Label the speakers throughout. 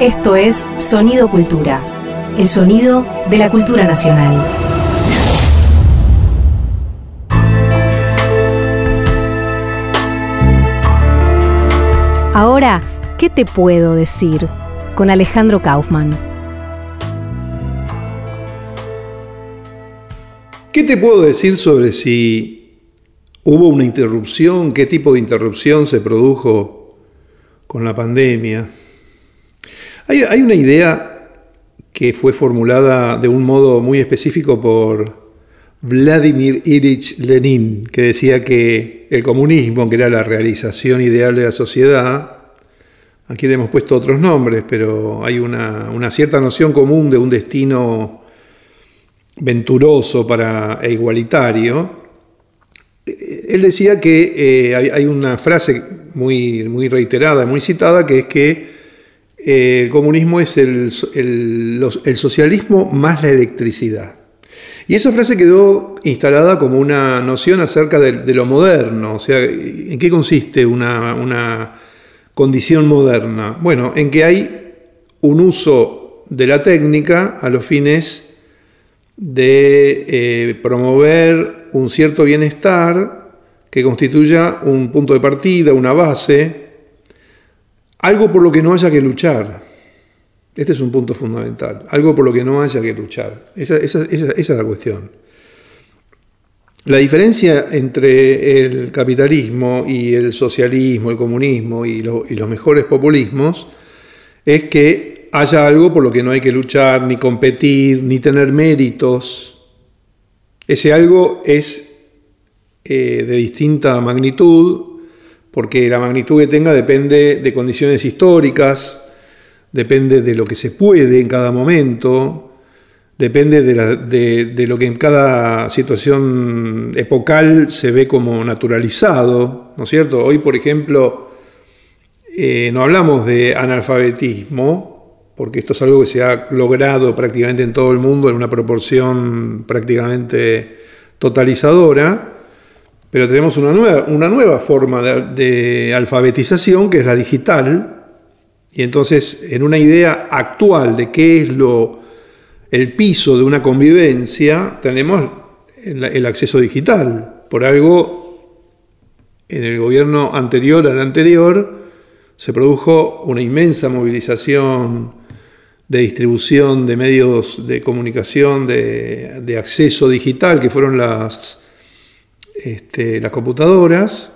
Speaker 1: Esto es Sonido Cultura, el sonido de la cultura nacional. Ahora, ¿qué te puedo decir? Con Alejandro Kaufman.
Speaker 2: ¿Qué te puedo decir sobre si hubo una interrupción? ¿Qué tipo de interrupción se produjo con la pandemia? Hay, una idea que fue formulada de un modo muy específico por Vladimir Ilich Lenin, que decía que el comunismo, que era la realización ideal de la sociedad, aquí le hemos puesto otros nombres, pero hay una, cierta noción común de un destino venturoso para, e igualitario, él decía que eh, hay, una frase muy, muy reiterada, muy citada, que es que eh, el comunismo es el, socialismo más la electricidad. Y esa frase quedó instalada como una noción acerca de, lo moderno, o sea, ¿en qué consiste una, condición moderna? Bueno, en que hay un uso de la técnica a los fines de eh, promover un cierto bienestar que constituya un punto de partida, una base, algo por lo que no haya que luchar. Este es un punto fundamental, algo por lo que no haya que luchar. Esa, es la cuestión. La diferencia entre el capitalismo y el socialismo, el comunismo y, los mejores populismos es que haya algo por lo que no hay que luchar, ni competir, ni tener méritos. Ese algo es eh, de distinta magnitud, porque la magnitud que tenga depende de condiciones históricas, depende de lo que se puede en cada momento, depende de, lo que en cada situación epocal se ve como naturalizado, ¿no es cierto? Hoy, por ejemplo, eh, no hablamos de analfabetismo, porque esto es algo que se ha logrado prácticamente en todo el mundo en una proporción prácticamente totalizadora, pero tenemos una nueva, una nueva forma de, alfabetización que es la digital, y entonces en una idea actual de qué es lo, el piso de una convivencia, tenemos el acceso digital. Por algo, en el gobierno anterior al anterior, se produjo una inmensa movilización de distribución de medios de comunicación, de, acceso digital, que fueron las, este, las computadoras,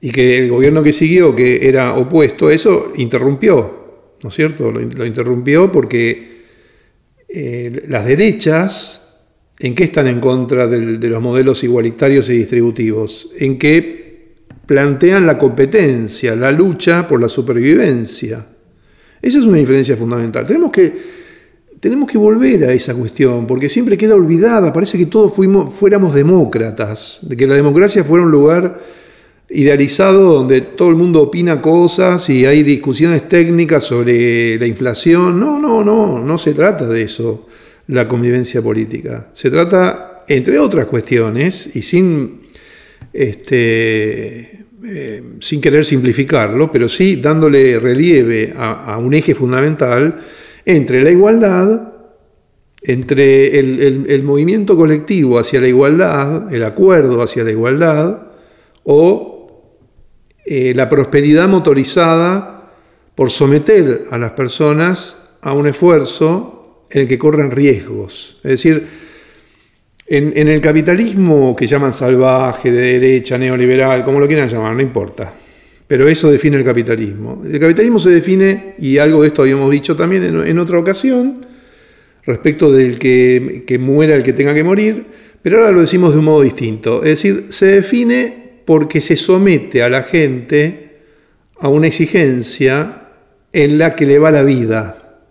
Speaker 2: y que el gobierno que siguió, que era opuesto a eso, interrumpió, ¿no es cierto? Lo, interrumpió porque eh, las derechas, ¿en qué están en contra de los modelos igualitarios y distributivos? En que plantean la competencia, la lucha por la supervivencia. Esa es una diferencia fundamental. Tenemos que, tenemos que volver a esa cuestión, porque siempre queda olvidada, parece que todos fuimos, fuéramos demócratas, de que la democracia fuera un lugar idealizado donde todo el mundo opina cosas y hay discusiones técnicas sobre la inflación. No, no, no, no se trata de eso, la convivencia política. Se trata, entre otras cuestiones, y sin este, eh, sin querer simplificarlo, pero sí dándole relieve a, un eje fundamental entre la igualdad, entre el, movimiento colectivo hacia la igualdad, el acuerdo hacia la igualdad, o eh, la prosperidad motorizada por someter a las personas a un esfuerzo en el que corren riesgos. Es decir, en, el capitalismo que llaman salvaje, de derecha, neoliberal, como lo quieran llamar, no importa. Pero eso define el capitalismo. El capitalismo se define, y algo de esto habíamos dicho también en, otra ocasión, respecto del que, muera el que tenga que morir, pero ahora lo decimos de un modo distinto. Es decir, se define porque se somete a la gente a una exigencia en la que le va la vida.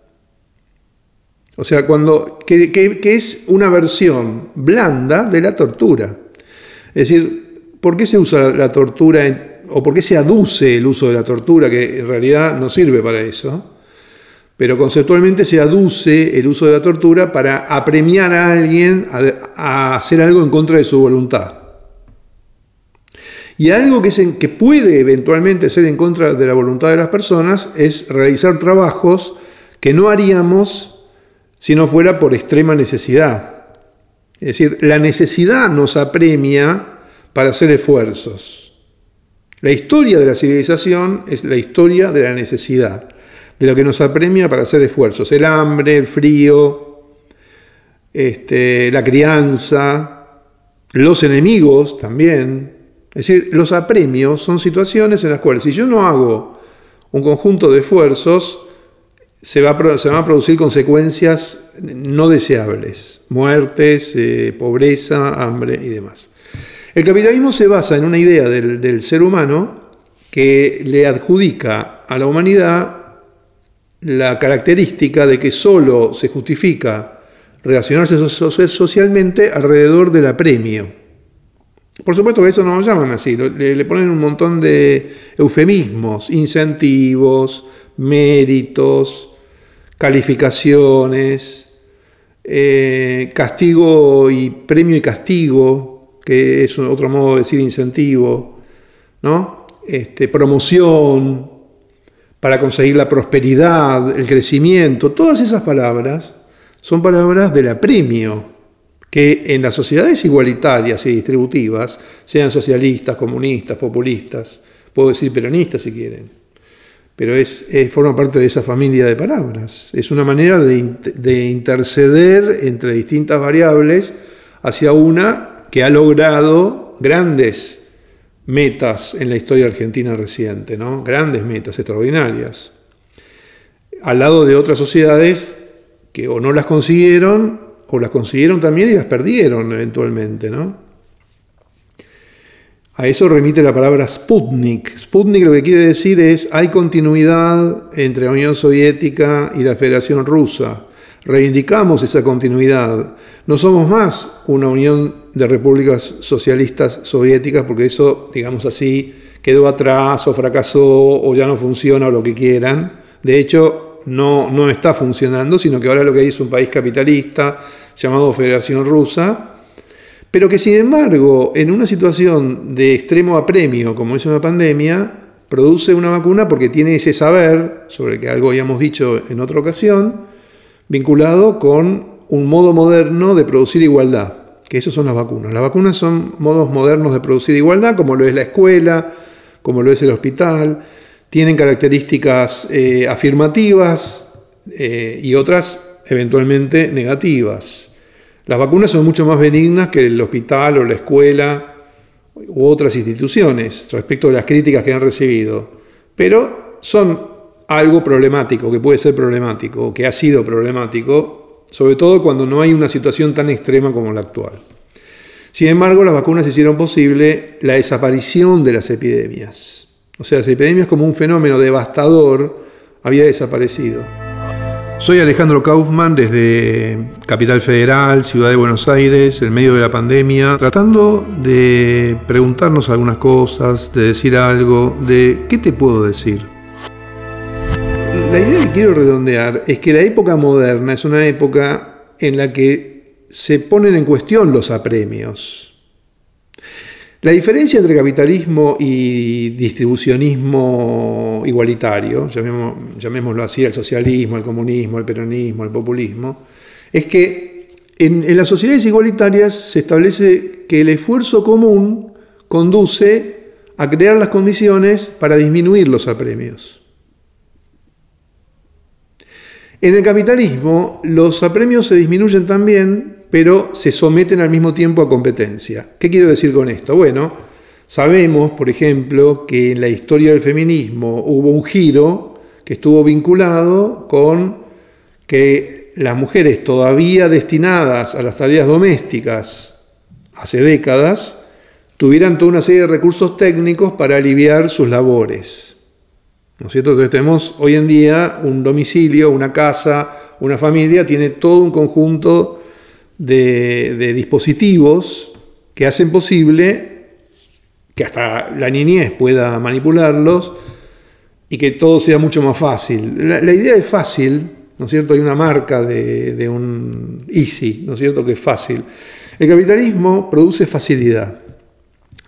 Speaker 2: O sea, cuando, que, es una versión blanda de la tortura. Es decir, ¿por qué se usa la tortura o por qué se aduce el uso de la tortura, que en realidad no sirve para eso? Pero conceptualmente se aduce el uso de la tortura para apremiar a alguien a, hacer algo en contra de su voluntad. Y algo que, que puede eventualmente ser en contra de la voluntad de las personas es realizar trabajos que no haríamos si no fuera por extrema necesidad. Es decir, la necesidad nos apremia para hacer esfuerzos. La historia de la civilización es la historia de la necesidad, de lo que nos apremia para hacer esfuerzos. El hambre, el frío, este, la crianza, los enemigos también. Es decir, los apremios son situaciones en las cuales si yo no hago un conjunto de esfuerzos, se, va, van a producir consecuencias no deseables, muertes, eh, pobreza, hambre y demás. El capitalismo se basa en una idea del, ser humano que le adjudica a la humanidad la característica de que solo se justifica relacionarse socialmente alrededor del apremio. Por supuesto que eso no lo llaman así, le, ponen un montón de eufemismos, incentivos, méritos, calificaciones, eh, castigo y premio y castigo, que es otro modo de decir incentivo, ¿no? Este, promoción para conseguir la prosperidad, el crecimiento, todas esas palabras son palabras del apremio, que en las sociedades igualitarias y distributivas, sean socialistas, comunistas, populistas, puedo decir peronistas si quieren, pero es, forma parte de esa familia de palabras. Es una manera de, interceder entre distintas variables hacia una que ha logrado grandes metas en la historia argentina reciente, ¿no? grandes metas extraordinarias, al lado de otras sociedades que o no las consiguieron o las consiguieron también y las perdieron eventualmente, ¿no? A eso remite la palabra Sputnik. Sputnik lo que quiere decir es hay continuidad entre la Unión Soviética y la Federación Rusa. Reivindicamos esa continuidad. No somos más una unión de repúblicas socialistas soviéticas porque eso, digamos así, quedó atrás o fracasó o ya no funciona o lo que quieran. De hecho, no, no está funcionando, sino que ahora lo que hay es un país capitalista llamado Federación Rusa, pero que sin embargo, en una situación de extremo apremio, como es una pandemia, produce una vacuna porque tiene ese saber, sobre que algo habíamos dicho en otra ocasión, vinculado con un modo moderno de producir igualdad, que eso son las vacunas. Las vacunas son modos modernos de producir igualdad, como lo es la escuela, como lo es el hospital, tienen características eh, afirmativas eh, y otras eventualmente negativas. Las vacunas son mucho más benignas que el hospital o la escuela u otras instituciones respecto a las críticas que han recibido, pero son algo problemático, que puede ser problemático, que ha sido problemático, sobre todo cuando no hay una situación tan extrema como la actual. Sin embargo, las vacunas hicieron posible la desaparición de las epidemias. O sea, las epidemias como un fenómeno devastador había desaparecido. Soy Alejandro Kaufman desde Capital Federal, Ciudad de Buenos Aires, en medio de la pandemia, tratando de preguntarnos algunas cosas, de decir algo, de qué te puedo decir. La idea que quiero redondear es que la época moderna es una época en la que se ponen en cuestión los apremios. La diferencia entre capitalismo y distribucionismo igualitario, llamémoslo así, el socialismo, el comunismo, el peronismo, el populismo, es que en, en las sociedades igualitarias se establece que el esfuerzo común conduce a crear las condiciones para disminuir los apremios. En el capitalismo, los apremios se disminuyen también pero se someten al mismo tiempo a competencia. ¿Qué quiero decir con esto? Bueno, sabemos, por ejemplo, que en la historia del feminismo hubo un giro que estuvo vinculado con que las mujeres todavía destinadas a las tareas domésticas hace décadas tuvieran toda una serie de recursos técnicos para aliviar sus labores. ¿No es cierto? Entonces tenemos hoy en día un domicilio, una casa, una familia, tiene todo un conjunto de, dispositivos que hacen posible que hasta la niñez pueda manipularlos y que todo sea mucho más fácil. La, idea es fácil, ¿no es cierto? Hay una marca de, de, un easy, ¿no es cierto? Que es fácil. El capitalismo produce facilidad,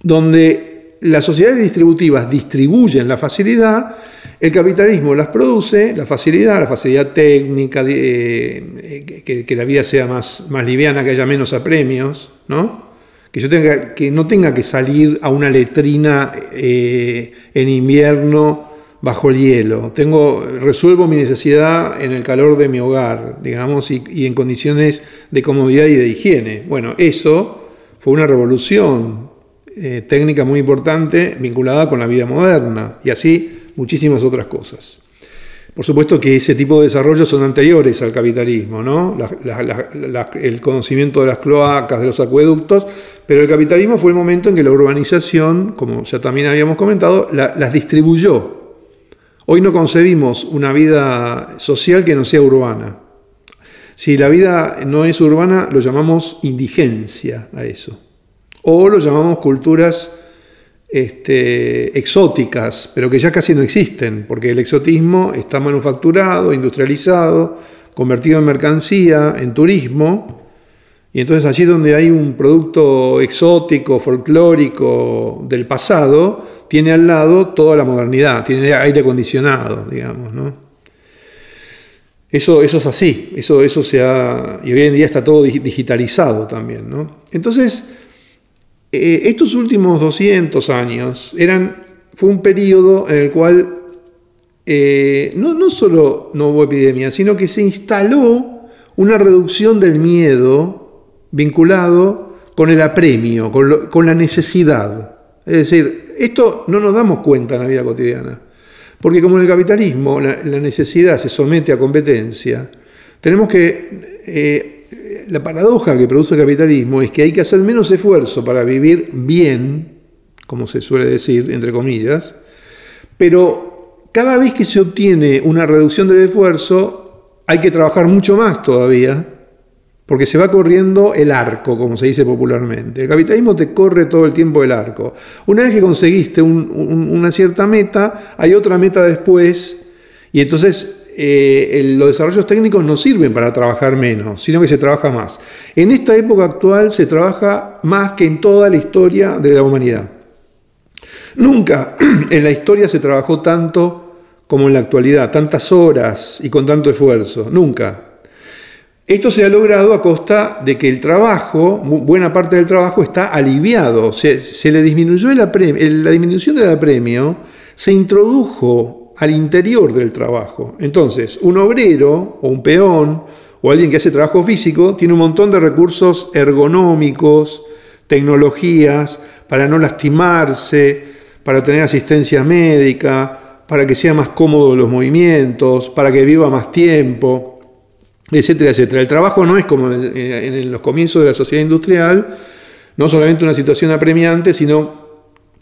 Speaker 2: donde las sociedades distributivas distribuyen la facilidad, El capitalismo las produce, la facilidad, la facilidad técnica, eh, que, la vida sea más, más liviana, que haya menos apremios, ¿no? Que yo tenga, que no tenga que salir a una letrina eh, en invierno bajo el hielo. Tengo, resuelvo mi necesidad en el calor de mi hogar, digamos, y, en condiciones de comodidad y de higiene. Bueno, eso fue una revolución eh, técnica muy importante vinculada con la vida moderna. Y así muchísimas otras cosas. Por supuesto que ese tipo de desarrollos son anteriores al capitalismo, ¿no? el conocimiento de las cloacas, de los acueductos, pero el capitalismo fue el momento en que la urbanización, como ya también habíamos comentado, las distribuyó. Hoy no concebimos una vida social que no sea urbana. Si la vida no es urbana, lo llamamos indigencia a eso. O lo llamamos culturas este, exóticas, pero que ya casi no existen, porque el exotismo está manufacturado, industrializado, convertido en mercancía, en turismo, y entonces allí donde hay un producto exótico, folclórico del pasado, tiene al lado toda la modernidad, tiene aire acondicionado, digamos, ¿no? Eso, eso es así, eso, eso se ha, y hoy en día está todo digitalizado también, ¿no? Entonces, eh, estos últimos 200 años eran, fue un periodo en el cual eh, no, no solo no hubo epidemia, sino que se instaló una reducción del miedo vinculado con el apremio, con, la necesidad. Es decir, esto no nos damos cuenta en la vida cotidiana, porque como en el capitalismo la, necesidad se somete a competencia, tenemos que eh, la paradoja que produce el capitalismo es que hay que hacer menos esfuerzo para vivir bien, como se suele decir, entre comillas, pero cada vez que se obtiene una reducción del esfuerzo, hay que trabajar mucho más todavía, porque se va corriendo el arco, como se dice popularmente. El capitalismo te corre todo el tiempo el arco. Una vez que conseguiste una cierta meta, hay otra meta después, y entonces eh, los desarrollos técnicos no sirven para trabajar menos, sino que se trabaja más. En esta época actual se trabaja más que en toda la historia de la humanidad. Nunca en la historia se trabajó tanto como en la actualidad, tantas horas y con tanto esfuerzo, nunca. Esto se ha logrado a costa de que el trabajo, buena parte del trabajo está aliviado, se, le disminuyó la disminución del apremio, se introdujo al interior del trabajo. Entonces, un obrero o un peón o alguien que hace trabajo físico tiene un montón de recursos ergonómicos, tecnologías para no lastimarse, para tener asistencia médica, para que sea más cómodo los movimientos, para que viva más tiempo, etcétera, etcétera. El trabajo no es como en los comienzos de la sociedad industrial, no solamente una situación apremiante, sino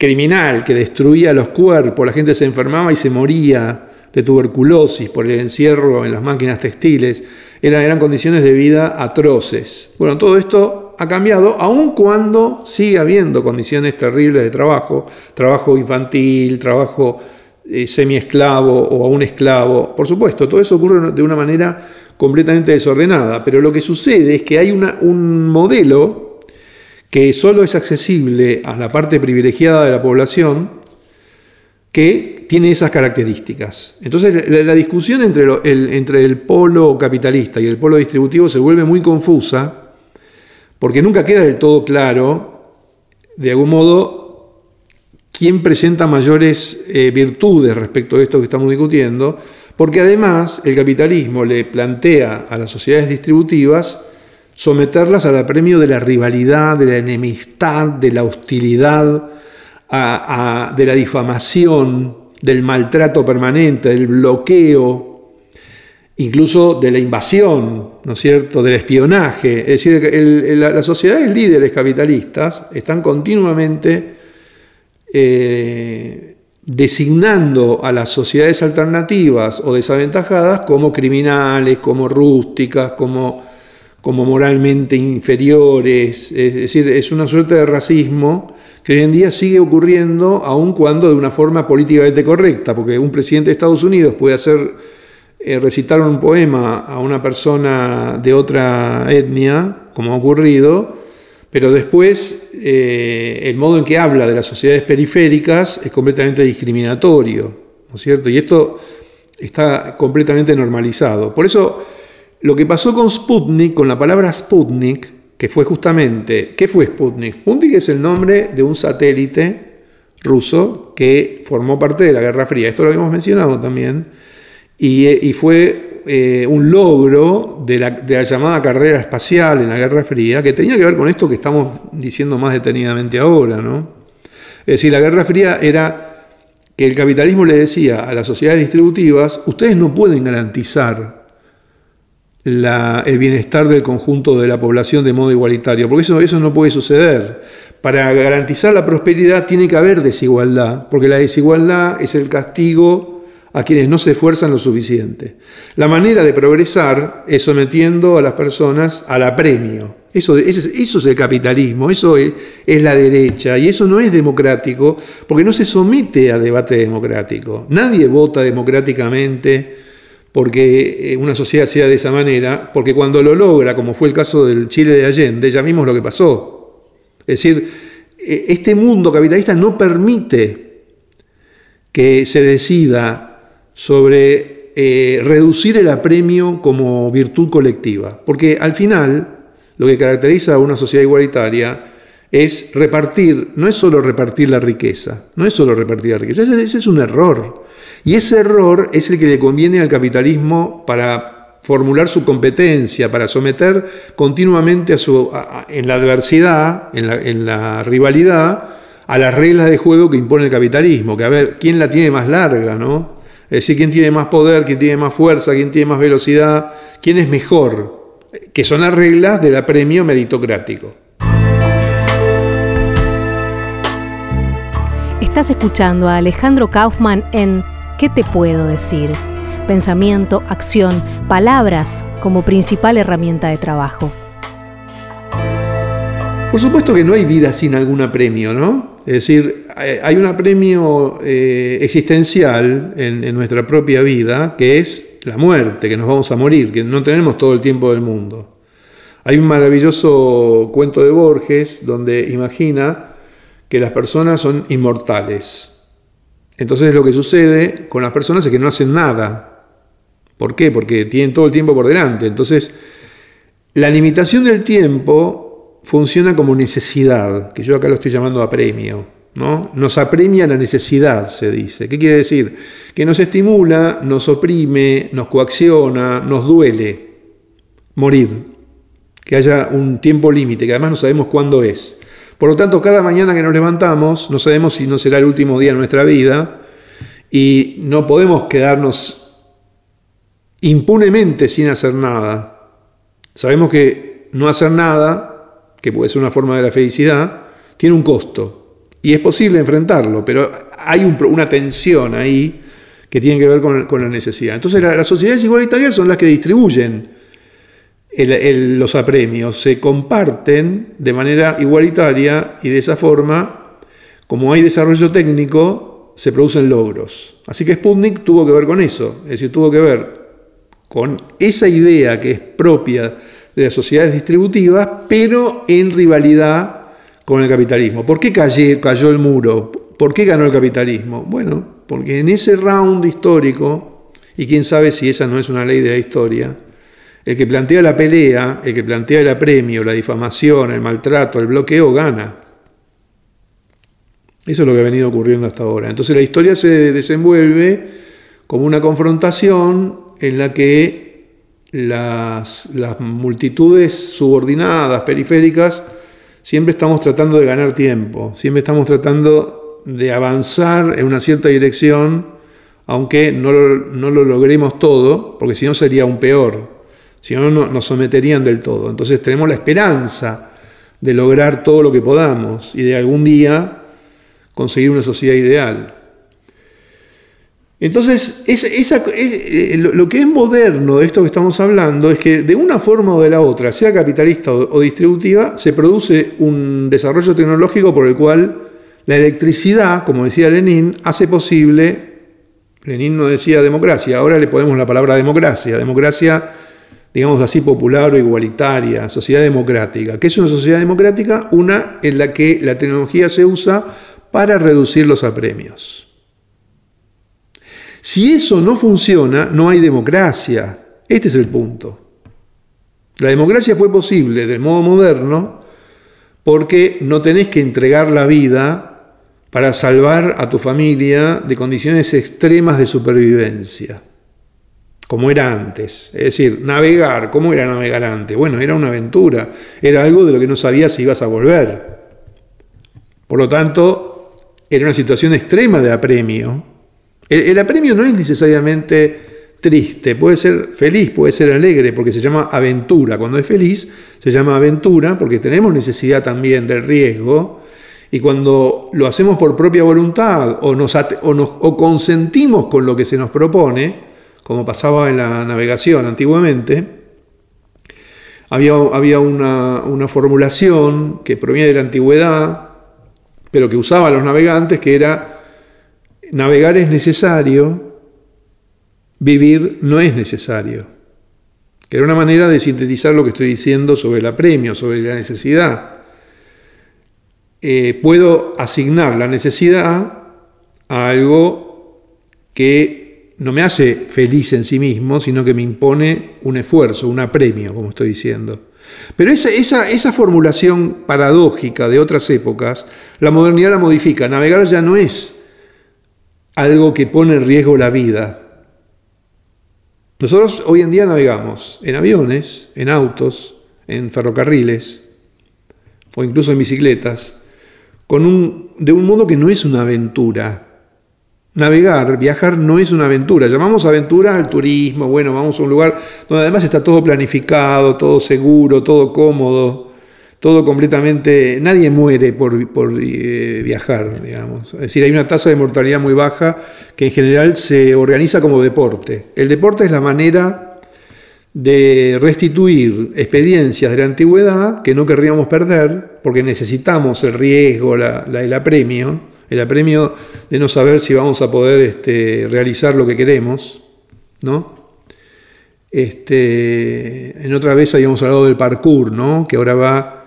Speaker 2: criminal que destruía los cuerpos, la gente se enfermaba y se moría de tuberculosis por el encierro en las máquinas textiles, eran, condiciones de vida atroces. Bueno, todo esto ha cambiado, aun cuando sigue habiendo condiciones terribles de trabajo, trabajo infantil, trabajo eh, semi-esclavo o aún esclavo. Por supuesto, todo eso ocurre de una manera completamente desordenada, pero lo que sucede es que hay una, un modelo que solo es accesible a la parte privilegiada de la población que tiene esas características. Entonces la, discusión entre, el, polo capitalista y el polo distributivo se vuelve muy confusa porque nunca queda del todo claro, de algún modo, quién presenta mayores eh, virtudes respecto a esto que estamos discutiendo, porque además el capitalismo le plantea a las sociedades distributivas someterlas al apremio de la rivalidad, de la enemistad, de la hostilidad, de la difamación, del maltrato permanente, del bloqueo, incluso de la invasión, ¿no es cierto?, del espionaje. Es decir, las sociedades líderes capitalistas están continuamente eh, designando a las sociedades alternativas o desaventajadas como criminales, como rústicas, como como moralmente inferiores, es decir, es una suerte de racismo que hoy en día sigue ocurriendo, aun cuando de una forma políticamente correcta, porque un presidente de Estados Unidos puede hacer eh, recitar un poema a una persona de otra etnia, como ha ocurrido, pero después eh, el modo en que habla de las sociedades periféricas es completamente discriminatorio. ¿no es cierto? Y esto está completamente normalizado. Por eso, lo que pasó con Sputnik, con la palabra Sputnik, que fue justamente, ¿qué fue Sputnik? Sputnik es el nombre de un satélite ruso que formó parte de la Guerra Fría. Esto lo habíamos mencionado también. Y, y fue eh, un logro de la, llamada carrera espacial en la Guerra Fría, que tenía que ver con esto que estamos diciendo más detenidamente ahora. ¿no? Es decir, la Guerra Fría era que el capitalismo le decía a las sociedades distributivas, ustedes no pueden garantizar el bienestar del conjunto de la población de modo igualitario, porque eso, eso no puede suceder. Para garantizar la prosperidad tiene que haber desigualdad, porque la desigualdad es el castigo a quienes no se esfuerzan lo suficiente. La manera de progresar es sometiendo a las personas al apremio. Eso, eso es el capitalismo, eso es, es, la derecha, y eso no es democrático, porque no se somete a debate democrático. Nadie vota democráticamente porque eh, una sociedad sea de esa manera, porque cuando lo logra, como fue el caso del Chile de Allende, ya vimos lo que pasó. Es decir, e, este mundo capitalista no permite que se decida sobre eh, reducir el apremio como virtud colectiva. Porque al final, lo que caracteriza a una sociedad igualitaria es repartir, no es solo repartir la riqueza, no es solo repartir la riqueza, ese, es un error. Y ese error es el que le conviene al capitalismo para formular su competencia, para someter continuamente a su, en la adversidad, en la, en la rivalidad, a las reglas de juego que impone el capitalismo, que a ver, ¿quién la tiene más larga, no? Es decir, quién tiene más poder, quién tiene más fuerza, quién tiene más velocidad, quién es mejor, que son las reglas del apremio meritocrático.
Speaker 1: Estás escuchando a Alejandro Kaufman en ¿Qué te puedo decir? Pensamiento, acción, palabras como principal herramienta de trabajo.
Speaker 2: Por supuesto que no hay vida sin algún apremio, ¿no? Es decir, hay un apremio eh, existencial en, nuestra propia vida que es la muerte, que nos vamos a morir, que no tenemos todo el tiempo del mundo. Hay un maravilloso cuento de Borges donde imagina que las personas son inmortales. Entonces lo que sucede con las personas es que no hacen nada. ¿Por qué? Porque tienen todo el tiempo por delante. Entonces, la limitación del tiempo funciona como necesidad, que yo acá lo estoy llamando apremio. ¿no? Nos apremia la necesidad, se dice. ¿Qué quiere decir? Que nos estimula, nos oprime, nos coacciona, nos duele morir. Que haya un tiempo límite, que además no sabemos cuándo es. Por lo tanto, cada mañana que nos levantamos, no sabemos si no será el último día de nuestra vida y no podemos quedarnos impunemente sin hacer nada. Sabemos que no hacer nada que puede ser una forma de la felicidad, tiene un costo. Y es posible enfrentarlo, pero hay una tensión ahí que tiene que ver con, la necesidad. Entonces las sociedades igualitarias son las que distribuyen los apremios, se comparten de manera igualitaria y de esa forma, como hay desarrollo técnico, se producen logros. Así que Sputnik tuvo que ver con eso, es decir, tuvo que ver con esa idea que es propia de las sociedades distributivas, pero en rivalidad con el capitalismo. ¿Por qué cayó, cayó el muro? ¿Por qué ganó el capitalismo? Bueno, porque en ese round histórico, y quién sabe si esa no es una ley de la historia, el que plantea la pelea, el que plantea el apremio, la difamación, el maltrato, el bloqueo, gana. Eso es lo que ha venido ocurriendo hasta ahora. Entonces la historia se desenvuelve como una confrontación en la que las, multitudes subordinadas, periféricas, siempre estamos tratando de ganar tiempo, siempre estamos tratando de avanzar en una cierta dirección, aunque no lo, logremos todo, porque si no sería aún peor, si no nos someterían del todo. Entonces tenemos la esperanza de lograr todo lo que podamos y de algún día conseguir una sociedad ideal. Entonces, eh, lo que es moderno de esto que estamos hablando es que de una forma o de la otra, sea capitalista o, distributiva, se produce un desarrollo tecnológico por el cual la electricidad, como decía Lenin, hace posible, Lenin no decía democracia, ahora le ponemos la palabra democracia, democracia, digamos así, popular o igualitaria, sociedad democrática. ¿Qué es una sociedad democrática? Una en la que la tecnología se usa para reducir los apremios. Si eso no funciona, no hay democracia. Este es el punto. La democracia fue posible del modo moderno porque no tenés que entregar la vida para salvar a tu familia de condiciones extremas de supervivencia, como era antes. Es decir, navegar, ¿cómo era navegar antes? Bueno, era una aventura, era algo de lo que no sabías si ibas a volver. Por lo tanto, era una situación extrema de apremio. El, apremio no es necesariamente triste, puede ser feliz, puede ser alegre, porque se llama aventura. Cuando es feliz, se llama aventura, porque tenemos necesidad también del riesgo. Y cuando lo hacemos por propia voluntad o, nos, o, consentimos con lo que se nos propone, como pasaba en la navegación antiguamente, había, había una, una formulación que proviene de la antigüedad, pero que usaban los navegantes, que era, navegar es necesario, vivir no es necesario. Era una manera de sintetizar lo que estoy diciendo sobre el apremio, sobre la necesidad. Eh, puedo asignar la necesidad a algo que no me hace feliz en sí mismo, sino que me impone un esfuerzo, un apremio, como estoy diciendo. Pero esa, esa, formulación paradójica de otras épocas, la modernidad la modifica. Navegar ya no es algo que pone en riesgo la vida. Nosotros hoy en día navegamos en aviones, en autos, en ferrocarriles o incluso en bicicletas, con un, de un modo que no es una aventura, Navegar, viajar no es una aventura. Llamamos aventura al turismo, bueno, vamos a un lugar donde además está todo planificado, todo seguro, todo cómodo, todo completamente... Nadie muere por, eh, viajar, digamos. Es decir, hay una tasa de mortalidad muy baja que en general se organiza como deporte. El deporte es la manera de restituir experiencias de la antigüedad que no querríamos perder porque necesitamos el riesgo, el apremio el apremio de no saber si vamos a poder este, realizar lo que queremos, ¿no? Este, en otra vez habíamos hablado del parkour, ¿no? Que ahora va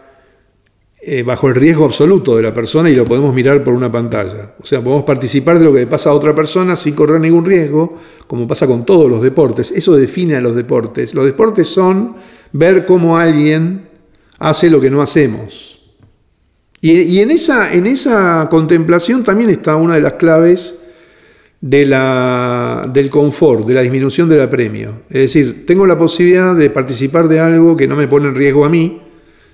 Speaker 2: eh, bajo el riesgo absoluto de la persona y lo podemos mirar por una pantalla. O sea, podemos participar de lo que le pasa a otra persona sin correr ningún riesgo, como pasa con todos los deportes. Eso define a los deportes. Los deportes son ver cómo alguien hace lo que no hacemos. Y, en, esa, en esa contemplación también está una de las claves de la, del confort, de la disminución del apremio. Es decir, tengo la posibilidad de participar de algo que no me pone en riesgo a mí,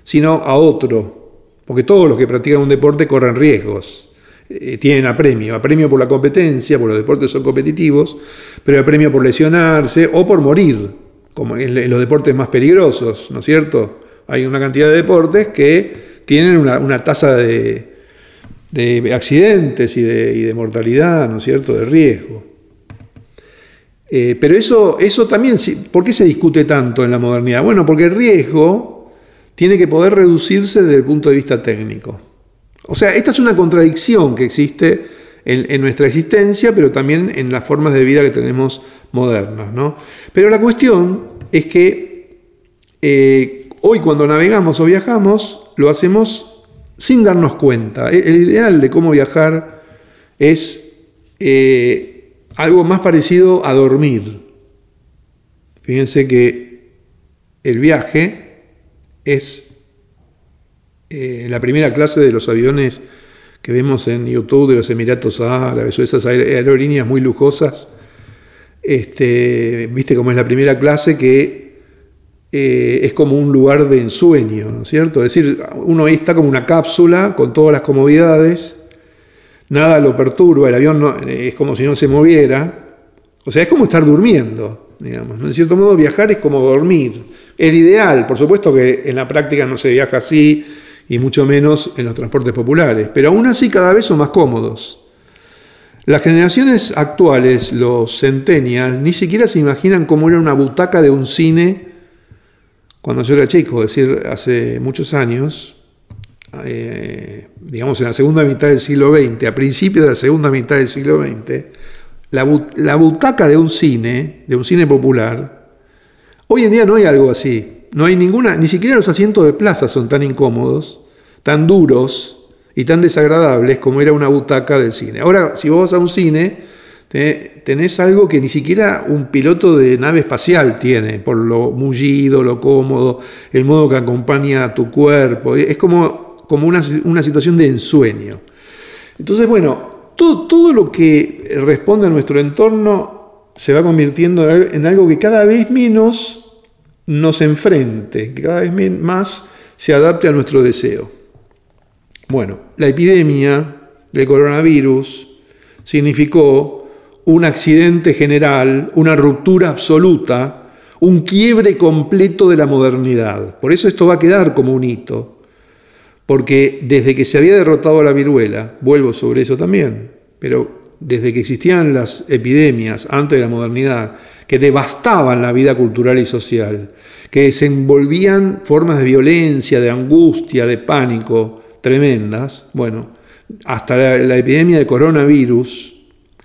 Speaker 2: sino a otro. Porque todos los que practican un deporte corren riesgos. Eh, tienen apremio. Apremio por la competencia, porque los deportes son competitivos, pero apremio por lesionarse o por morir, como en los deportes más peligrosos, ¿no es cierto? Hay una cantidad de deportes que tienen una, tasa de, accidentes y de, mortalidad, ¿no es cierto?, de riesgo. Eh, pero eso, eso también, ¿por qué se discute tanto en la modernidad? Bueno, porque el riesgo tiene que poder reducirse desde el punto de vista técnico. O sea, esta es una contradicción que existe en, nuestra existencia, pero también en las formas de vida que tenemos modernas. ¿no? Pero la cuestión es que eh, hoy cuando navegamos o viajamos, lo hacemos sin darnos cuenta. E-, el ideal de cómo viajar es eh, algo más parecido a dormir. Fíjense que el viaje es eh, la primera clase de los aviones que vemos en YouTube de los Emiratos Árabes o esas aerolíneas muy lujosas. Este, Viste cómo es la primera clase que eh, es como un lugar de ensueño, ¿no es cierto? Es decir, uno ahí está como una cápsula con todas las comodidades, nada lo perturba, el avión es como si no se moviera, o sea, es como estar durmiendo, digamos. En cierto modo, viajar es como dormir. Es ideal, por supuesto que en la práctica no se viaja así, y mucho menos en los transportes populares, pero aún así cada vez son más cómodos. Las generaciones actuales, los centennials, ni siquiera se imaginan cómo era una butaca de un cine cuando yo era chico, es decir, hace muchos años, eh, digamos en la segunda mitad del siglo XX, a principios de la segunda mitad del siglo XX, la, butaca de un cine, de un cine popular, hoy en día no hay algo así. No hay ninguna, ni siquiera los asientos de plaza son tan incómodos, tan duros y tan desagradables como era una butaca del cine. Ahora, si vos vas a un cine, Tenés algo que ni siquiera un piloto de nave espacial tiene, por lo mullido, lo cómodo, el modo que acompaña a tu cuerpo. Es como, como una, una situación de ensueño. Entonces, bueno, todo, todo lo que responde a nuestro entorno se va convirtiendo en algo que cada vez menos nos enfrente, que cada vez más se adapte a nuestro deseo. Bueno, la epidemia del coronavirus significó un accidente general, una ruptura absoluta, un quiebre completo de la modernidad. Por eso esto va a quedar como un hito, porque desde que se había derrotado la viruela, vuelvo sobre eso también, pero desde que existían las epidemias antes de la modernidad, que devastaban la vida cultural y social, que desenvolvían formas de violencia, de angustia, de pánico tremendas, bueno, hasta la, la epidemia de coronavirus,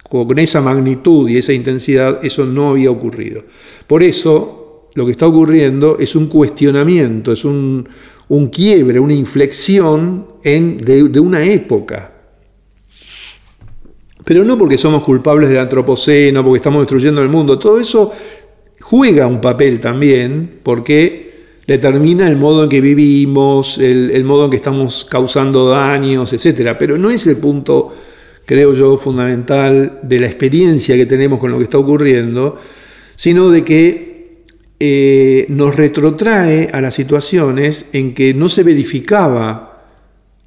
Speaker 2: con esa magnitud y esa intensidad, eso no había ocurrido. Por eso, lo que está ocurriendo es un cuestionamiento, es un, quiebre, una inflexión en, de, de, una época. Pero no porque somos culpables del antropoceno, porque estamos destruyendo el mundo, todo eso juega un papel también, porque determina el modo en que vivimos, el, el modo en que estamos causando daños, etc. Pero no es el punto creo yo, fundamental de la experiencia que tenemos con lo que está ocurriendo, sino de que eh, nos retrotrae a las situaciones en que no se verificaba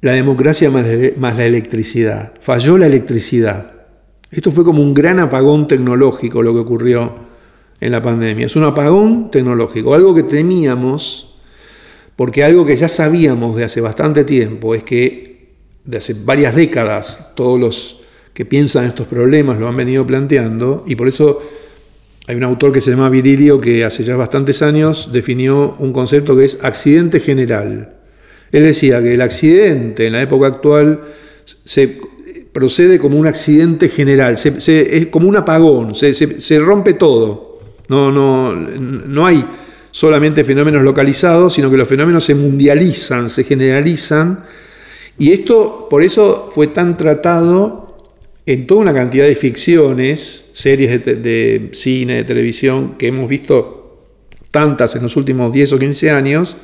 Speaker 2: la democracia más, más la electricidad. Falló la electricidad. Esto fue como un gran apagón tecnológico lo que ocurrió en la pandemia. Es un apagón tecnológico, algo que teníamos, porque algo que ya sabíamos de hace bastante tiempo es que de hace varias décadas, todos los que piensan estos problemas lo han venido planteando, y por eso hay un autor que se llama Virilio que hace ya bastantes años definió un concepto que es accidente general. Él decía que el accidente en la época actual se procede como un accidente general, es como un apagón, se, se, rompe todo. No, no, no hay solamente fenómenos localizados, sino que los fenómenos se mundializan, se generalizan y esto, por eso, fue tan tratado en toda una cantidad de ficciones, series de, cine, de televisión, que hemos visto tantas en los últimos 10 o 15 años.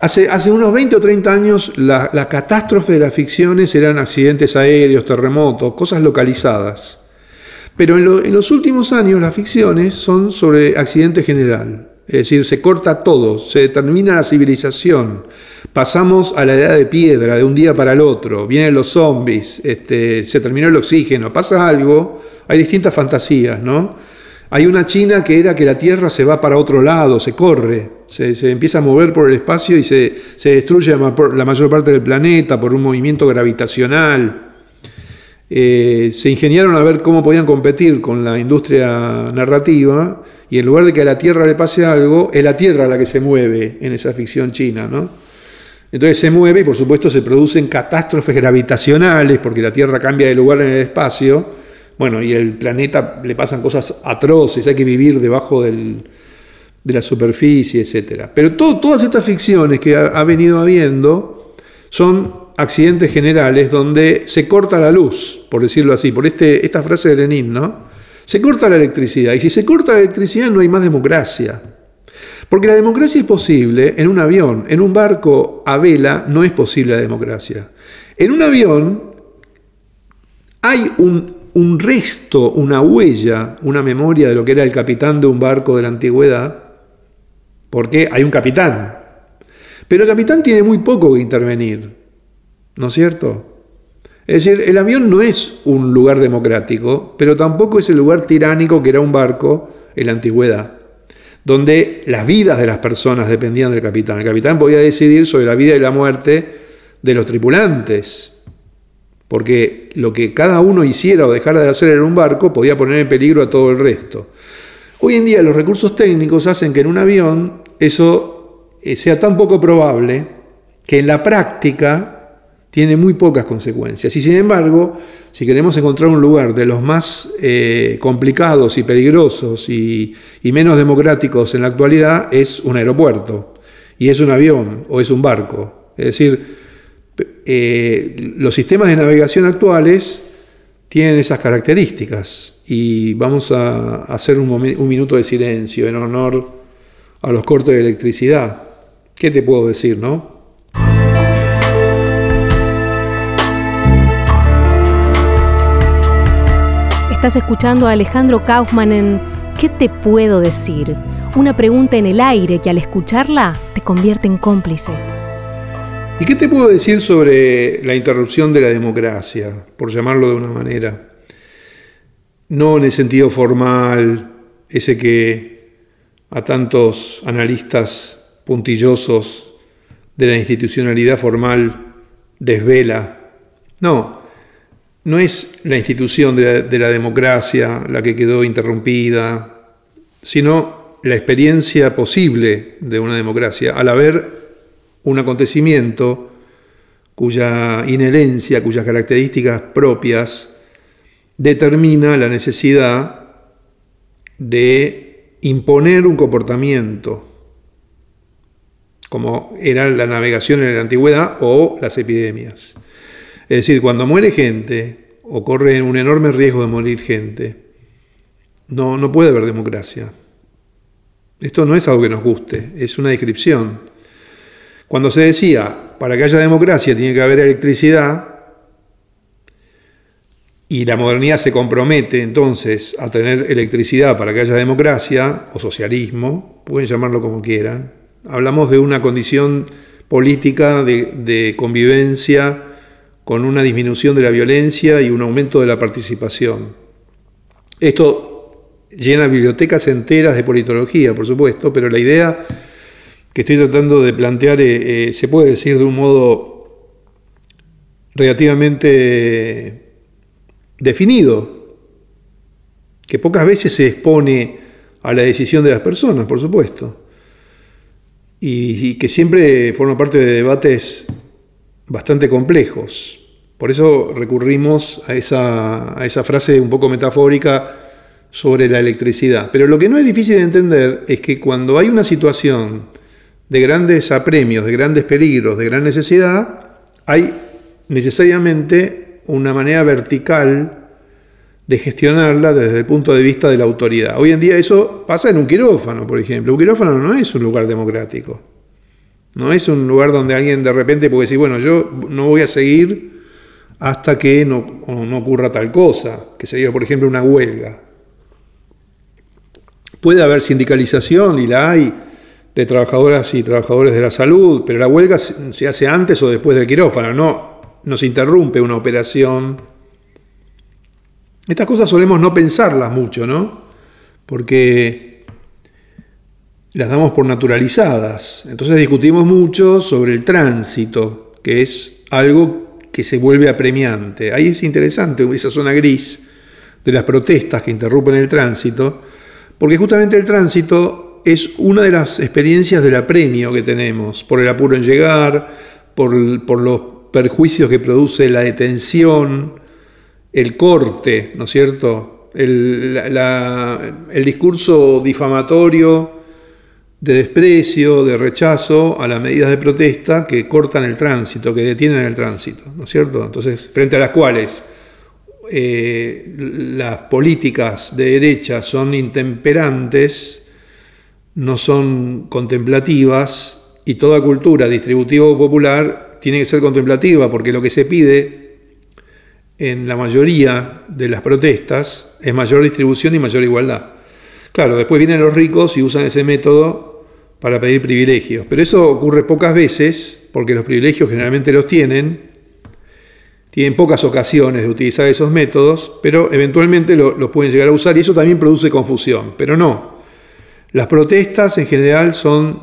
Speaker 2: Hace, hace unos 20 o 30 años la, la catástrofe de las ficciones eran accidentes aéreos, terremotos, cosas localizadas. Pero en, en los últimos años las ficciones son sobre accidente general. Es decir, se corta todo, se termina la civilización, pasamos a la edad de piedra de un día para el otro, vienen los zombies, este, se terminó el oxígeno, pasa algo, hay distintas fantasías, ¿no? Hay una China que era que la Tierra se va para otro lado, se corre, se, empieza a mover por el espacio y se, se, destruye la mayor parte del planeta por un movimiento gravitacional. Eh, se ingeniaron a ver cómo podían competir con la industria narrativa y en lugar de que a la Tierra le pase algo, es la Tierra la que se mueve en esa ficción china, ¿no? Entonces se mueve y por supuesto se producen catástrofes gravitacionales porque la Tierra cambia de lugar en el espacio, bueno, y el planeta le pasan cosas atroces, hay que vivir debajo de la superficie, etc. Pero todas estas ficciones que ha, venido habiendo son accidentes generales donde se corta la luz, por decirlo así, por este, esta frase de Lenin, ¿no? Se corta la electricidad. Y si se corta la electricidad no hay más democracia. Porque la democracia es posible en un avión, en un barco a vela no es posible la democracia. En un avión hay un, resto, una huella, una memoria de lo que era el capitán de un barco de la antigüedad, porque hay un capitán. Pero el capitán tiene muy poco que intervenir, ¿no es cierto? Es decir, el avión no es un lugar democrático, pero tampoco es el lugar tiránico que era un barco en la antigüedad, donde las vidas de las personas dependían del capitán. El capitán podía decidir sobre la vida y la muerte de los tripulantes, porque lo que cada uno hiciera o dejara de hacer en un barco podía poner en peligro a todo el resto. Hoy en día los recursos técnicos hacen que en un avión eso eh, sea tan poco probable que en la práctica tiene muy pocas consecuencias. Y sin embargo, si queremos encontrar un lugar de los más eh, complicados y peligrosos y, menos democráticos en la actualidad, es un aeropuerto, y es un avión o es un barco. Es decir, eh, los sistemas de navegación actuales tienen esas características. Y vamos a hacer un, un minuto de silencio en honor a los cortes de electricidad. ¿Qué te puedo decir, no?
Speaker 1: Estás escuchando a Alejandro Kaufman en ¿Qué te puedo decir? Una pregunta en el aire que al escucharla te convierte en cómplice.
Speaker 2: ¿Y qué te puedo decir sobre la interrupción de la democracia, por llamarlo de una manera? No en el sentido formal, ese que a tantos analistas puntillosos de la institucionalidad formal desvela. No, no es la institución de la, democracia la que quedó interrumpida, sino la experiencia posible de una democracia al haber un acontecimiento cuya inherencia, cuyas características propias determina la necesidad de imponer un comportamiento, como era la navegación en la antigüedad o las epidemias. Es decir, cuando muere gente o corre un enorme riesgo de morir gente, no, no puede haber democracia. Esto no es algo que nos guste, es una descripción. Cuando se decía, para que haya democracia tiene que haber electricidad, y la modernidad se compromete entonces a tener electricidad para que haya democracia, o socialismo, pueden llamarlo como quieran, hablamos de una condición política de, de convivencia con una disminución de la violencia y un aumento de la participación. Esto llena bibliotecas enteras de politología, por supuesto, pero la idea que estoy tratando de plantear eh, eh, se puede decir de un modo relativamente definido, que pocas veces se expone a la decisión de las personas, por supuesto, y, y que siempre forma parte de debates bastante complejos. Por eso recurrimos a esa, frase un poco metafórica sobre la electricidad. Pero lo que no es difícil de entender es que cuando hay una situación de grandes apremios, de grandes peligros, de gran necesidad, hay necesariamente una manera vertical de gestionarla desde el punto de vista de la autoridad. Hoy en día eso pasa en un quirófano, por ejemplo. Un quirófano no es un lugar democrático. No es un lugar donde alguien de repente puede decir, bueno, yo no voy a seguir hasta que no, ocurra tal cosa, que sería, por ejemplo, una huelga. Puede haber sindicalización, y la hay, de trabajadoras y trabajadores de la salud, pero la huelga se hace antes o después del quirófano, no nos interrumpe una operación. Estas cosas solemos no pensarlas mucho, ¿no? Porque las damos por naturalizadas. Entonces discutimos mucho sobre el tránsito, que es algo que se vuelve apremiante. Ahí es interesante esa zona gris de las protestas que interrumpen el tránsito, porque justamente el tránsito es una de las experiencias del apremio que tenemos, por el apuro en llegar, por, los perjuicios que produce la detención, el corte, ¿no es cierto? El, el discurso difamatorio de desprecio, de rechazo a las medidas de protesta que cortan el tránsito, que detienen el tránsito, ¿no es cierto? Entonces, frente a las cuales eh, las políticas de derecha son intemperantes, no son contemplativas, y toda cultura distributiva o popular tiene que ser contemplativa, porque lo que se pide en la mayoría de las protestas es mayor distribución y mayor igualdad. Claro, después vienen los ricos y usan ese método para pedir privilegios. Pero eso ocurre pocas veces, porque los privilegios generalmente los tienen, tienen pocas ocasiones de utilizar esos métodos, pero eventualmente los pueden llegar a usar y eso también produce confusión. Pero no, las protestas en general son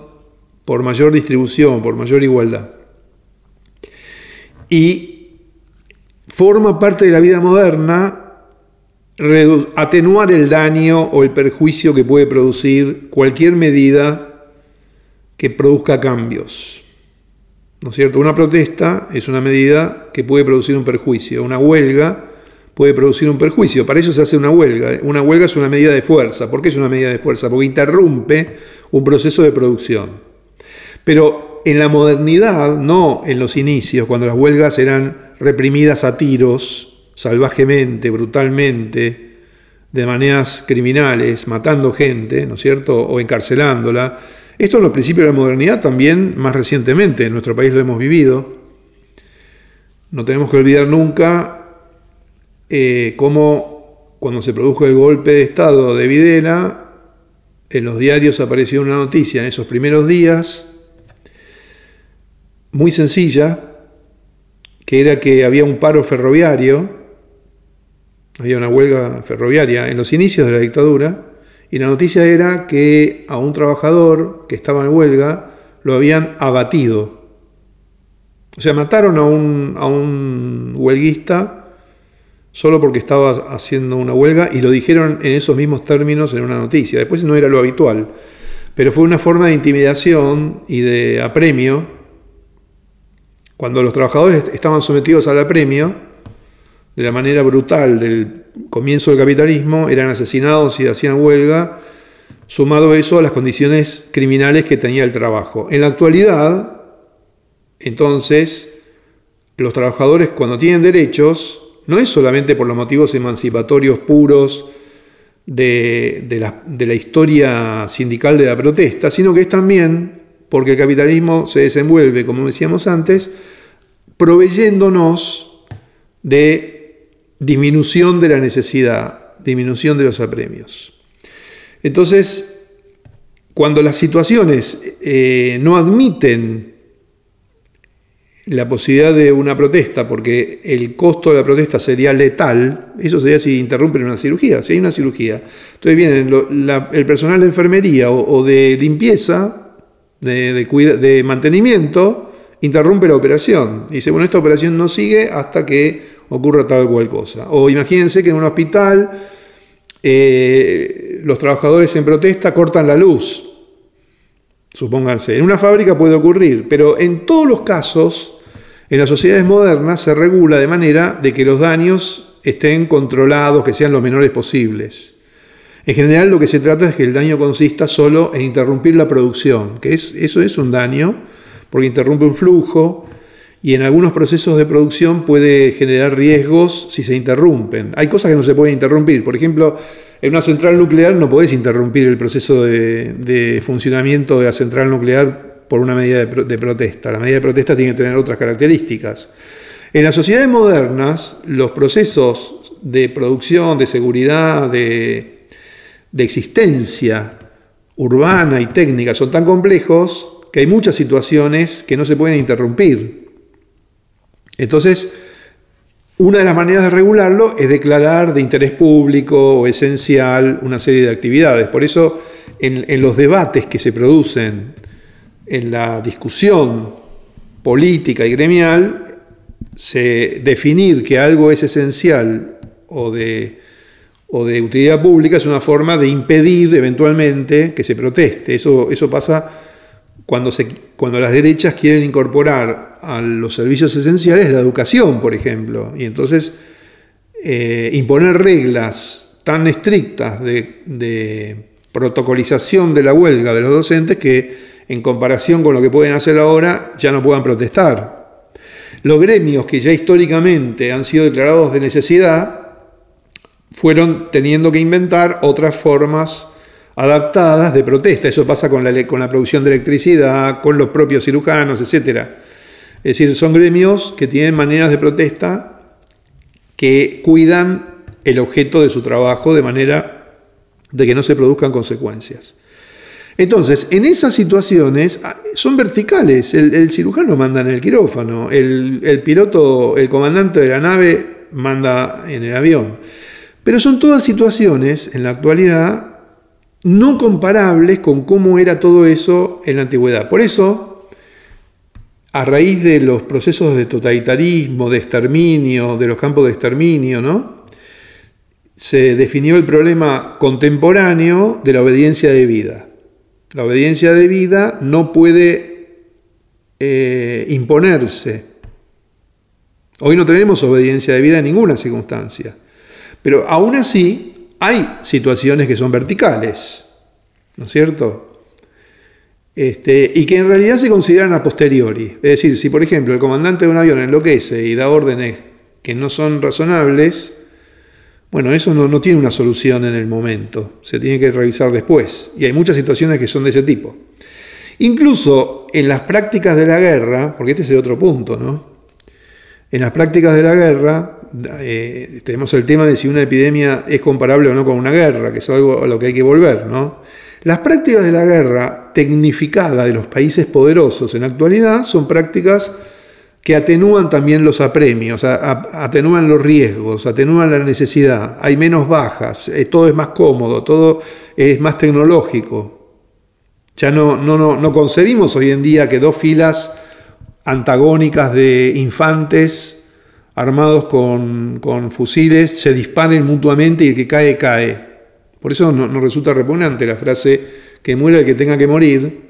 Speaker 2: por mayor distribución, por mayor igualdad. Y forma parte de la vida moderna atenuar el daño o el perjuicio que puede producir cualquier medida que produzca cambios. ¿No es cierto? Una protesta es una medida que puede producir un perjuicio. Una huelga puede producir un perjuicio. Para eso se hace una huelga. Una huelga es una medida de fuerza. ¿Por qué es una medida de fuerza? Porque interrumpe un proceso de producción. Pero en la modernidad, no en los inicios, cuando las huelgas eran reprimidas a tiros, salvajemente, brutalmente, de maneras criminales, matando gente, ¿no es cierto?, o encarcelándola. Esto en los principios de la modernidad también más recientemente en nuestro país lo hemos vivido. No tenemos que olvidar nunca eh, cómo cuando se produjo el golpe de Estado de Videla, en los diarios apareció una noticia en esos primeros días, muy sencilla, que era que había un paro ferroviario, había una huelga ferroviaria en los inicios de la dictadura, y la noticia era que a un trabajador que estaba en huelga lo habían abatido. O sea, mataron a un, a un huelguista solo porque estaba haciendo una huelga y lo dijeron en esos mismos términos en una noticia. Después no era lo habitual, pero fue una forma de intimidación y de apremio. Cuando los trabajadores estaban sometidos al apremio, de la manera brutal del comienzo del capitalismo, eran asesinados y hacían huelga, sumado eso a las condiciones criminales que tenía el trabajo. En la actualidad, entonces, los trabajadores cuando tienen derechos, no es solamente por los motivos emancipatorios puros de, la, historia sindical de la protesta, sino que es también porque el capitalismo se desenvuelve, como decíamos antes, proveyéndonos de disminución de la necesidad, disminución de los apremios. Entonces, cuando las situaciones eh, no admiten la posibilidad de una protesta, porque el costo de la protesta sería letal, eso sería si interrumpen una cirugía, si hay una cirugía. Entonces viene el personal de enfermería o, de limpieza, de, de, mantenimiento, interrumpe la operación. Dice, bueno, esta operación no sigue hasta que ocurra tal o cual cosa. O imagínense que en un hospital eh, los trabajadores en protesta cortan la luz. Supónganse, en una fábrica puede ocurrir, pero en todos los casos en las sociedades modernas se regula de manera de que los daños estén controlados, que sean los menores posibles. En general lo que se trata es que el daño consista solo en interrumpir la producción, que es, eso es un daño, porque interrumpe un flujo y en algunos procesos de producción puede generar riesgos si se interrumpen. Hay cosas que no se pueden interrumpir. Por ejemplo, en una central nuclear no podés interrumpir el proceso de, funcionamiento de la central nuclear por una medida de, protesta. La medida de protesta tiene que tener otras características. En las sociedades modernas, los procesos de producción, de seguridad, de existencia urbana y técnica son tan complejos que hay muchas situaciones que no se pueden interrumpir. Entonces, una de las maneras de regularlo es declarar de interés público o esencial una serie de actividades. Por eso, en, los debates que se producen en la discusión política y gremial, se, definir que algo es esencial o de, o de utilidad pública es una forma de impedir eventualmente que se proteste. Eso, eso pasa cuando, las derechas quieren incorporar a los servicios esenciales la educación, por ejemplo, y entonces eh, imponer reglas tan estrictas de, de protocolización de la huelga de los docentes que en comparación con lo que pueden hacer ahora, ya no puedan protestar. Los gremios que ya históricamente han sido declarados de necesidad fueron teniendo que inventar otras formas adaptadas de protesta. Eso pasa con la, con la producción de electricidad, con los propios cirujanos, etc. Es decir, son gremios que tienen maneras de protesta que cuidan el objeto de su trabajo de manera de que no se produzcan consecuencias. Entonces, en esas situaciones ah, son verticales. El, cirujano manda en el quirófano, el, piloto, el comandante de la nave manda en el avión. Pero son todas situaciones en la actualidad no comparables con cómo era todo eso en la antigüedad. Por eso, a raíz de los procesos de totalitarismo, de exterminio, de los campos de exterminio, ¿no? se definió el problema contemporáneo de la obediencia de vida. La obediencia de vida no puede eh, imponerse. Hoy no tenemos obediencia de vida en ninguna circunstancia. Pero aún así hay situaciones que son verticales, ¿no es cierto? Este, y que en realidad se consideran a posteriori. Es decir, si por ejemplo el comandante de un avión enloquece y da órdenes que no son razonables, bueno, eso no, no, tiene una solución en el momento, se tiene que revisar después. Y hay muchas situaciones que son de ese tipo. Incluso en las prácticas de la guerra, porque este es el otro punto, ¿no? En las prácticas de la guerra eh, tenemos el tema de si una epidemia es comparable o no con una guerra, que es algo a lo que hay que volver, ¿no? Las prácticas de la guerra tecnificada de los países poderosos en la actualidad son prácticas que atenúan también los apremios, atenúan los riesgos, atenúan la necesidad, hay menos bajas, eh, todo es más cómodo, todo es más tecnológico. Ya no, no, no, no concebimos hoy en día que dos filas antagónicas de infantes armados con, fusiles se disparen mutuamente y el que cae, cae. Por eso nos resulta repugnante la frase que muera el que tenga que morir,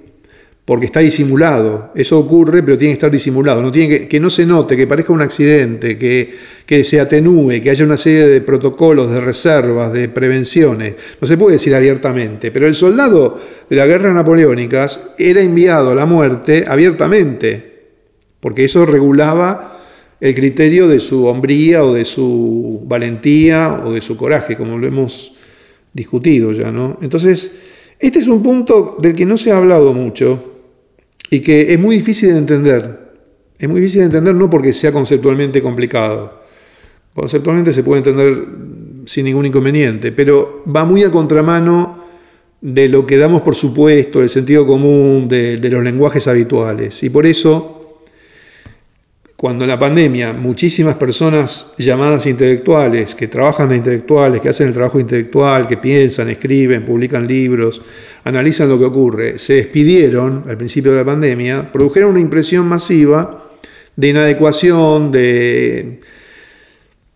Speaker 2: porque está disimulado. Eso ocurre, pero tiene que estar disimulado. No tiene que, que no se note, que parezca un accidente, que, que, se atenúe, que haya una serie de protocolos, de reservas, de prevenciones. No se puede decir abiertamente, pero el soldado de las guerras napoleónicas era enviado a la muerte abiertamente, porque eso regulaba el criterio de su hombría o de su valentía o de su coraje, como lo hemos discutido ya, ¿no? Entonces, este es un punto del que no se ha hablado mucho, y que es muy difícil de entender. Es muy difícil de entender no porque sea conceptualmente complicado. Conceptualmente se puede entender sin ningún inconveniente, pero va muy a contramano de lo que damos por supuesto, del sentido común, de, de los lenguajes habituales. Y por eso cuando en la pandemia muchísimas personas llamadas intelectuales, que trabajan de intelectuales, que hacen el trabajo intelectual, que piensan, escriben, publican libros, analizan lo que ocurre, se despidieron al principio de la pandemia, produjeron una impresión masiva de inadecuación, de,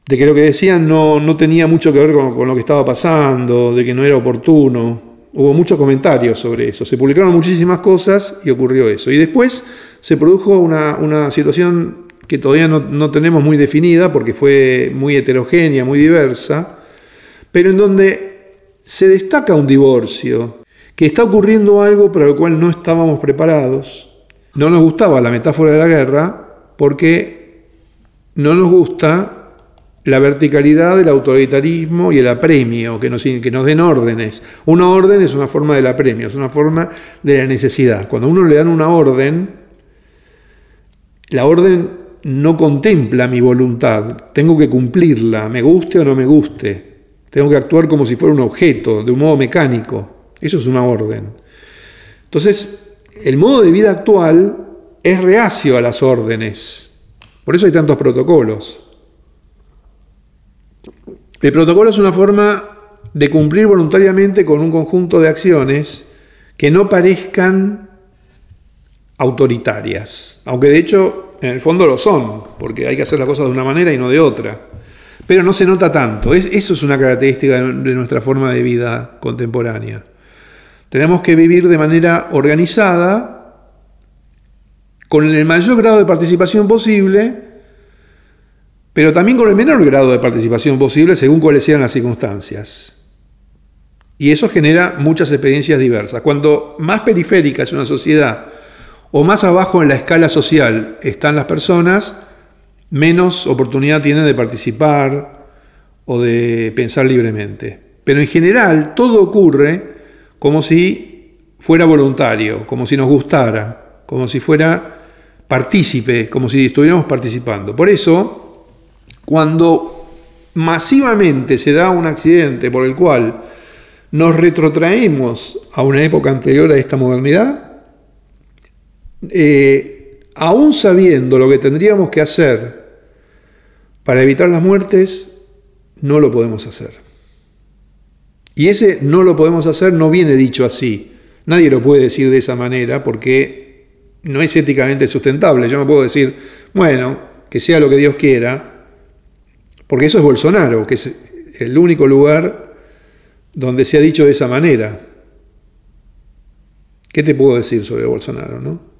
Speaker 2: de que lo que decían no, no tenía mucho que ver con, lo que estaba pasando, de que no era oportuno. Hubo muchos comentarios sobre eso, se publicaron muchísimas cosas y ocurrió eso. Y después se produjo una, una situación que todavía no, tenemos muy definida porque fue muy heterogénea, muy diversa, pero en donde se destaca un divorcio, que está ocurriendo algo para lo cual no estábamos preparados. No nos gustaba la metáfora de la guerra porque no nos gusta la verticalidad del autoritarismo y el apremio, que nos, que nos den órdenes. Una orden es una forma del apremio, es una forma de la necesidad. Cuando a uno le dan una orden, la orden no contempla mi voluntad, tengo que cumplirla, me guste o no me guste. Tengo que actuar como si fuera un objeto, de un modo mecánico. Eso es una orden. Entonces, el modo de vida actual es reacio a las órdenes. Por eso hay tantos protocolos. El protocolo es una forma de cumplir voluntariamente con un conjunto de acciones que no parezcan autoritarias, aunque de hecho en el fondo lo son, porque hay que hacer las cosas de una manera y no de otra. Pero no se nota tanto. eso es una característica de nuestra forma de vida contemporánea. Tenemos que vivir de manera organizada, con el mayor grado de participación posible, pero también con el menor grado de participación posible según cuáles sean las circunstancias. Y eso genera muchas experiencias diversas. Cuando más periférica es una sociedad o más abajo en la escala social están las personas, menos oportunidad tienen de participar o de pensar libremente. Pero en general todo ocurre como si fuera voluntario, como si nos gustara, como si fuera partícipe, como si estuviéramos participando. Por eso, cuando masivamente se da un accidente por el cual nos retrotraemos a una época anterior a esta modernidad, eh, aún sabiendo lo que tendríamos que hacer para evitar las muertes, no lo podemos hacer. Y ese no lo podemos hacer no viene dicho así. Nadie lo puede decir de esa manera porque no es éticamente sustentable. Yo no puedo decir, bueno, que sea lo que Dios quiera, porque eso es Bolsonaro, que es el único lugar donde se ha dicho de esa manera. ¿Qué te puedo decir sobre Bolsonaro, no?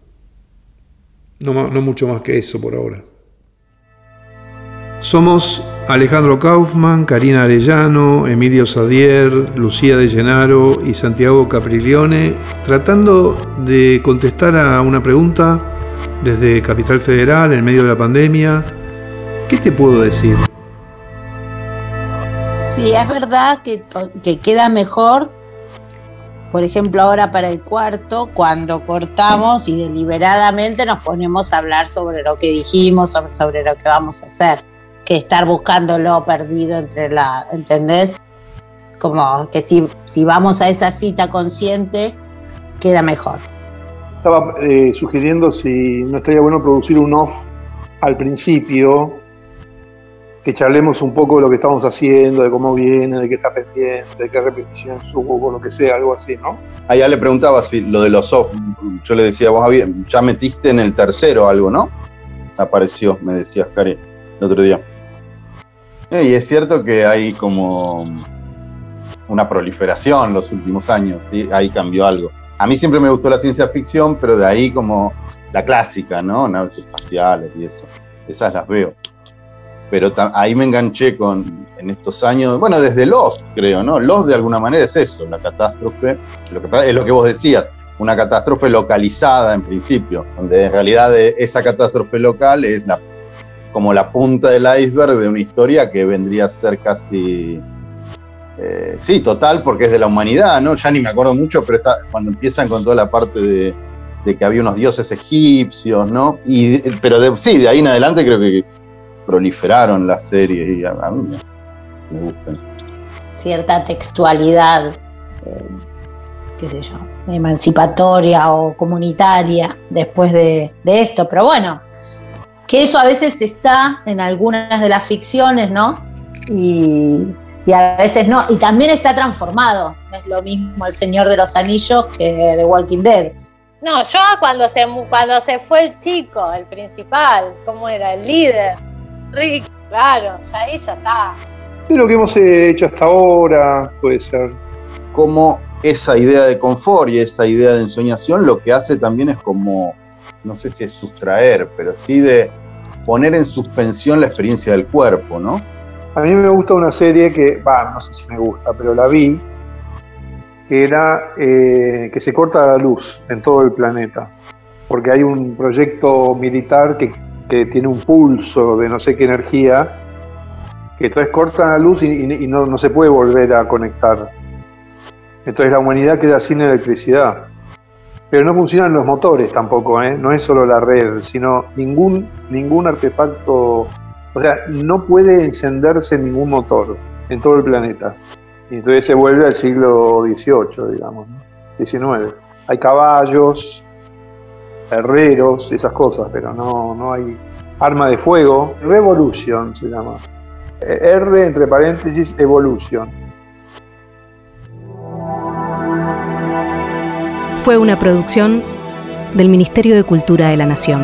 Speaker 2: No, mucho más que eso por ahora. Somos Alejandro Kaufman, Karina Arellano, Emilio Sadier, Lucía de Llenaro y Santiago Capriglione, tratando de contestar a una pregunta desde Capital Federal en medio de la pandemia ¿Qué te puedo decir?
Speaker 3: Sí, es verdad que, que queda mejor por ejemplo, ahora para el cuarto, cuando cortamos y deliberadamente nos ponemos a hablar sobre lo que dijimos, sobre, sobre lo que vamos a hacer, que estar buscando lo perdido entre la, ¿entendés? Como que si, si vamos a esa cita consciente, queda mejor.
Speaker 2: Estaba eh, sugiriendo si no estaría bueno producir un off al principio que charlemos un poco de lo que estamos haciendo, de cómo viene, de qué está pendiente, de qué repetición subo, lo que sea, algo así, ¿no?
Speaker 4: Allá le preguntaba si lo de los soft, yo le decía, vos ya metiste en el tercero algo, ¿no? Apareció, me decías, Cari, el otro día. Eh, y es cierto que hay como una proliferación los últimos años, ¿sí? Ahí cambió algo. A mí siempre me gustó la ciencia ficción, pero de ahí como la clásica, ¿no? Naves espaciales y eso. Esas las veo pero ahí me enganché con, en estos años, bueno, desde Los, creo, ¿no? Los de alguna manera es eso, la catástrofe, lo que, es lo que vos decías, una catástrofe localizada en principio, donde en realidad esa catástrofe local es la, como la punta del iceberg de una historia que vendría a ser casi, eh, sí, total, porque es de la humanidad, ¿no? Ya ni me acuerdo mucho, pero cuando empiezan con toda la parte de, que había unos dioses egipcios, ¿no? Y, pero sí, de ahí en adelante creo que proliferaron las series y a, mí me, gustan.
Speaker 3: Cierta textualidad, eh, qué sé yo, emancipatoria o comunitaria después de, esto, pero bueno, que eso a veces está en algunas de las ficciones, ¿no? Y, y a veces no, y también está transformado. es lo mismo El Señor de los Anillos que The Walking Dead.
Speaker 5: No, yo cuando se, cuando se fue el chico, el principal, ¿cómo era? El líder. Rick, claro, ahí ya está.
Speaker 2: Es lo que hemos hecho hasta ahora, puede ser.
Speaker 4: Como esa idea de confort y esa idea de ensoñación lo que hace también es como, no sé si es sustraer, pero sí de poner en suspensión la experiencia del cuerpo, ¿no?
Speaker 2: A mí me gusta una serie que, va, no sé si me gusta, pero la vi, que era eh, que se corta la luz en todo el planeta, porque hay un proyecto militar que que tiene un pulso de no sé qué energía, que entonces corta la luz y, no, se puede volver a conectar. Entonces la humanidad queda sin electricidad. Pero no funcionan los motores tampoco, ¿eh? no es solo la red, sino ningún, ningún artefacto, o sea, no puede encenderse ningún motor en todo el planeta. Y entonces se vuelve al siglo XVIII, digamos, ¿no? XIX. Hay caballos, herreros, esas cosas, pero no, no hay arma de fuego. Revolution se llama. R entre paréntesis, Evolution.
Speaker 1: Fue una producción del Ministerio de Cultura de la Nación.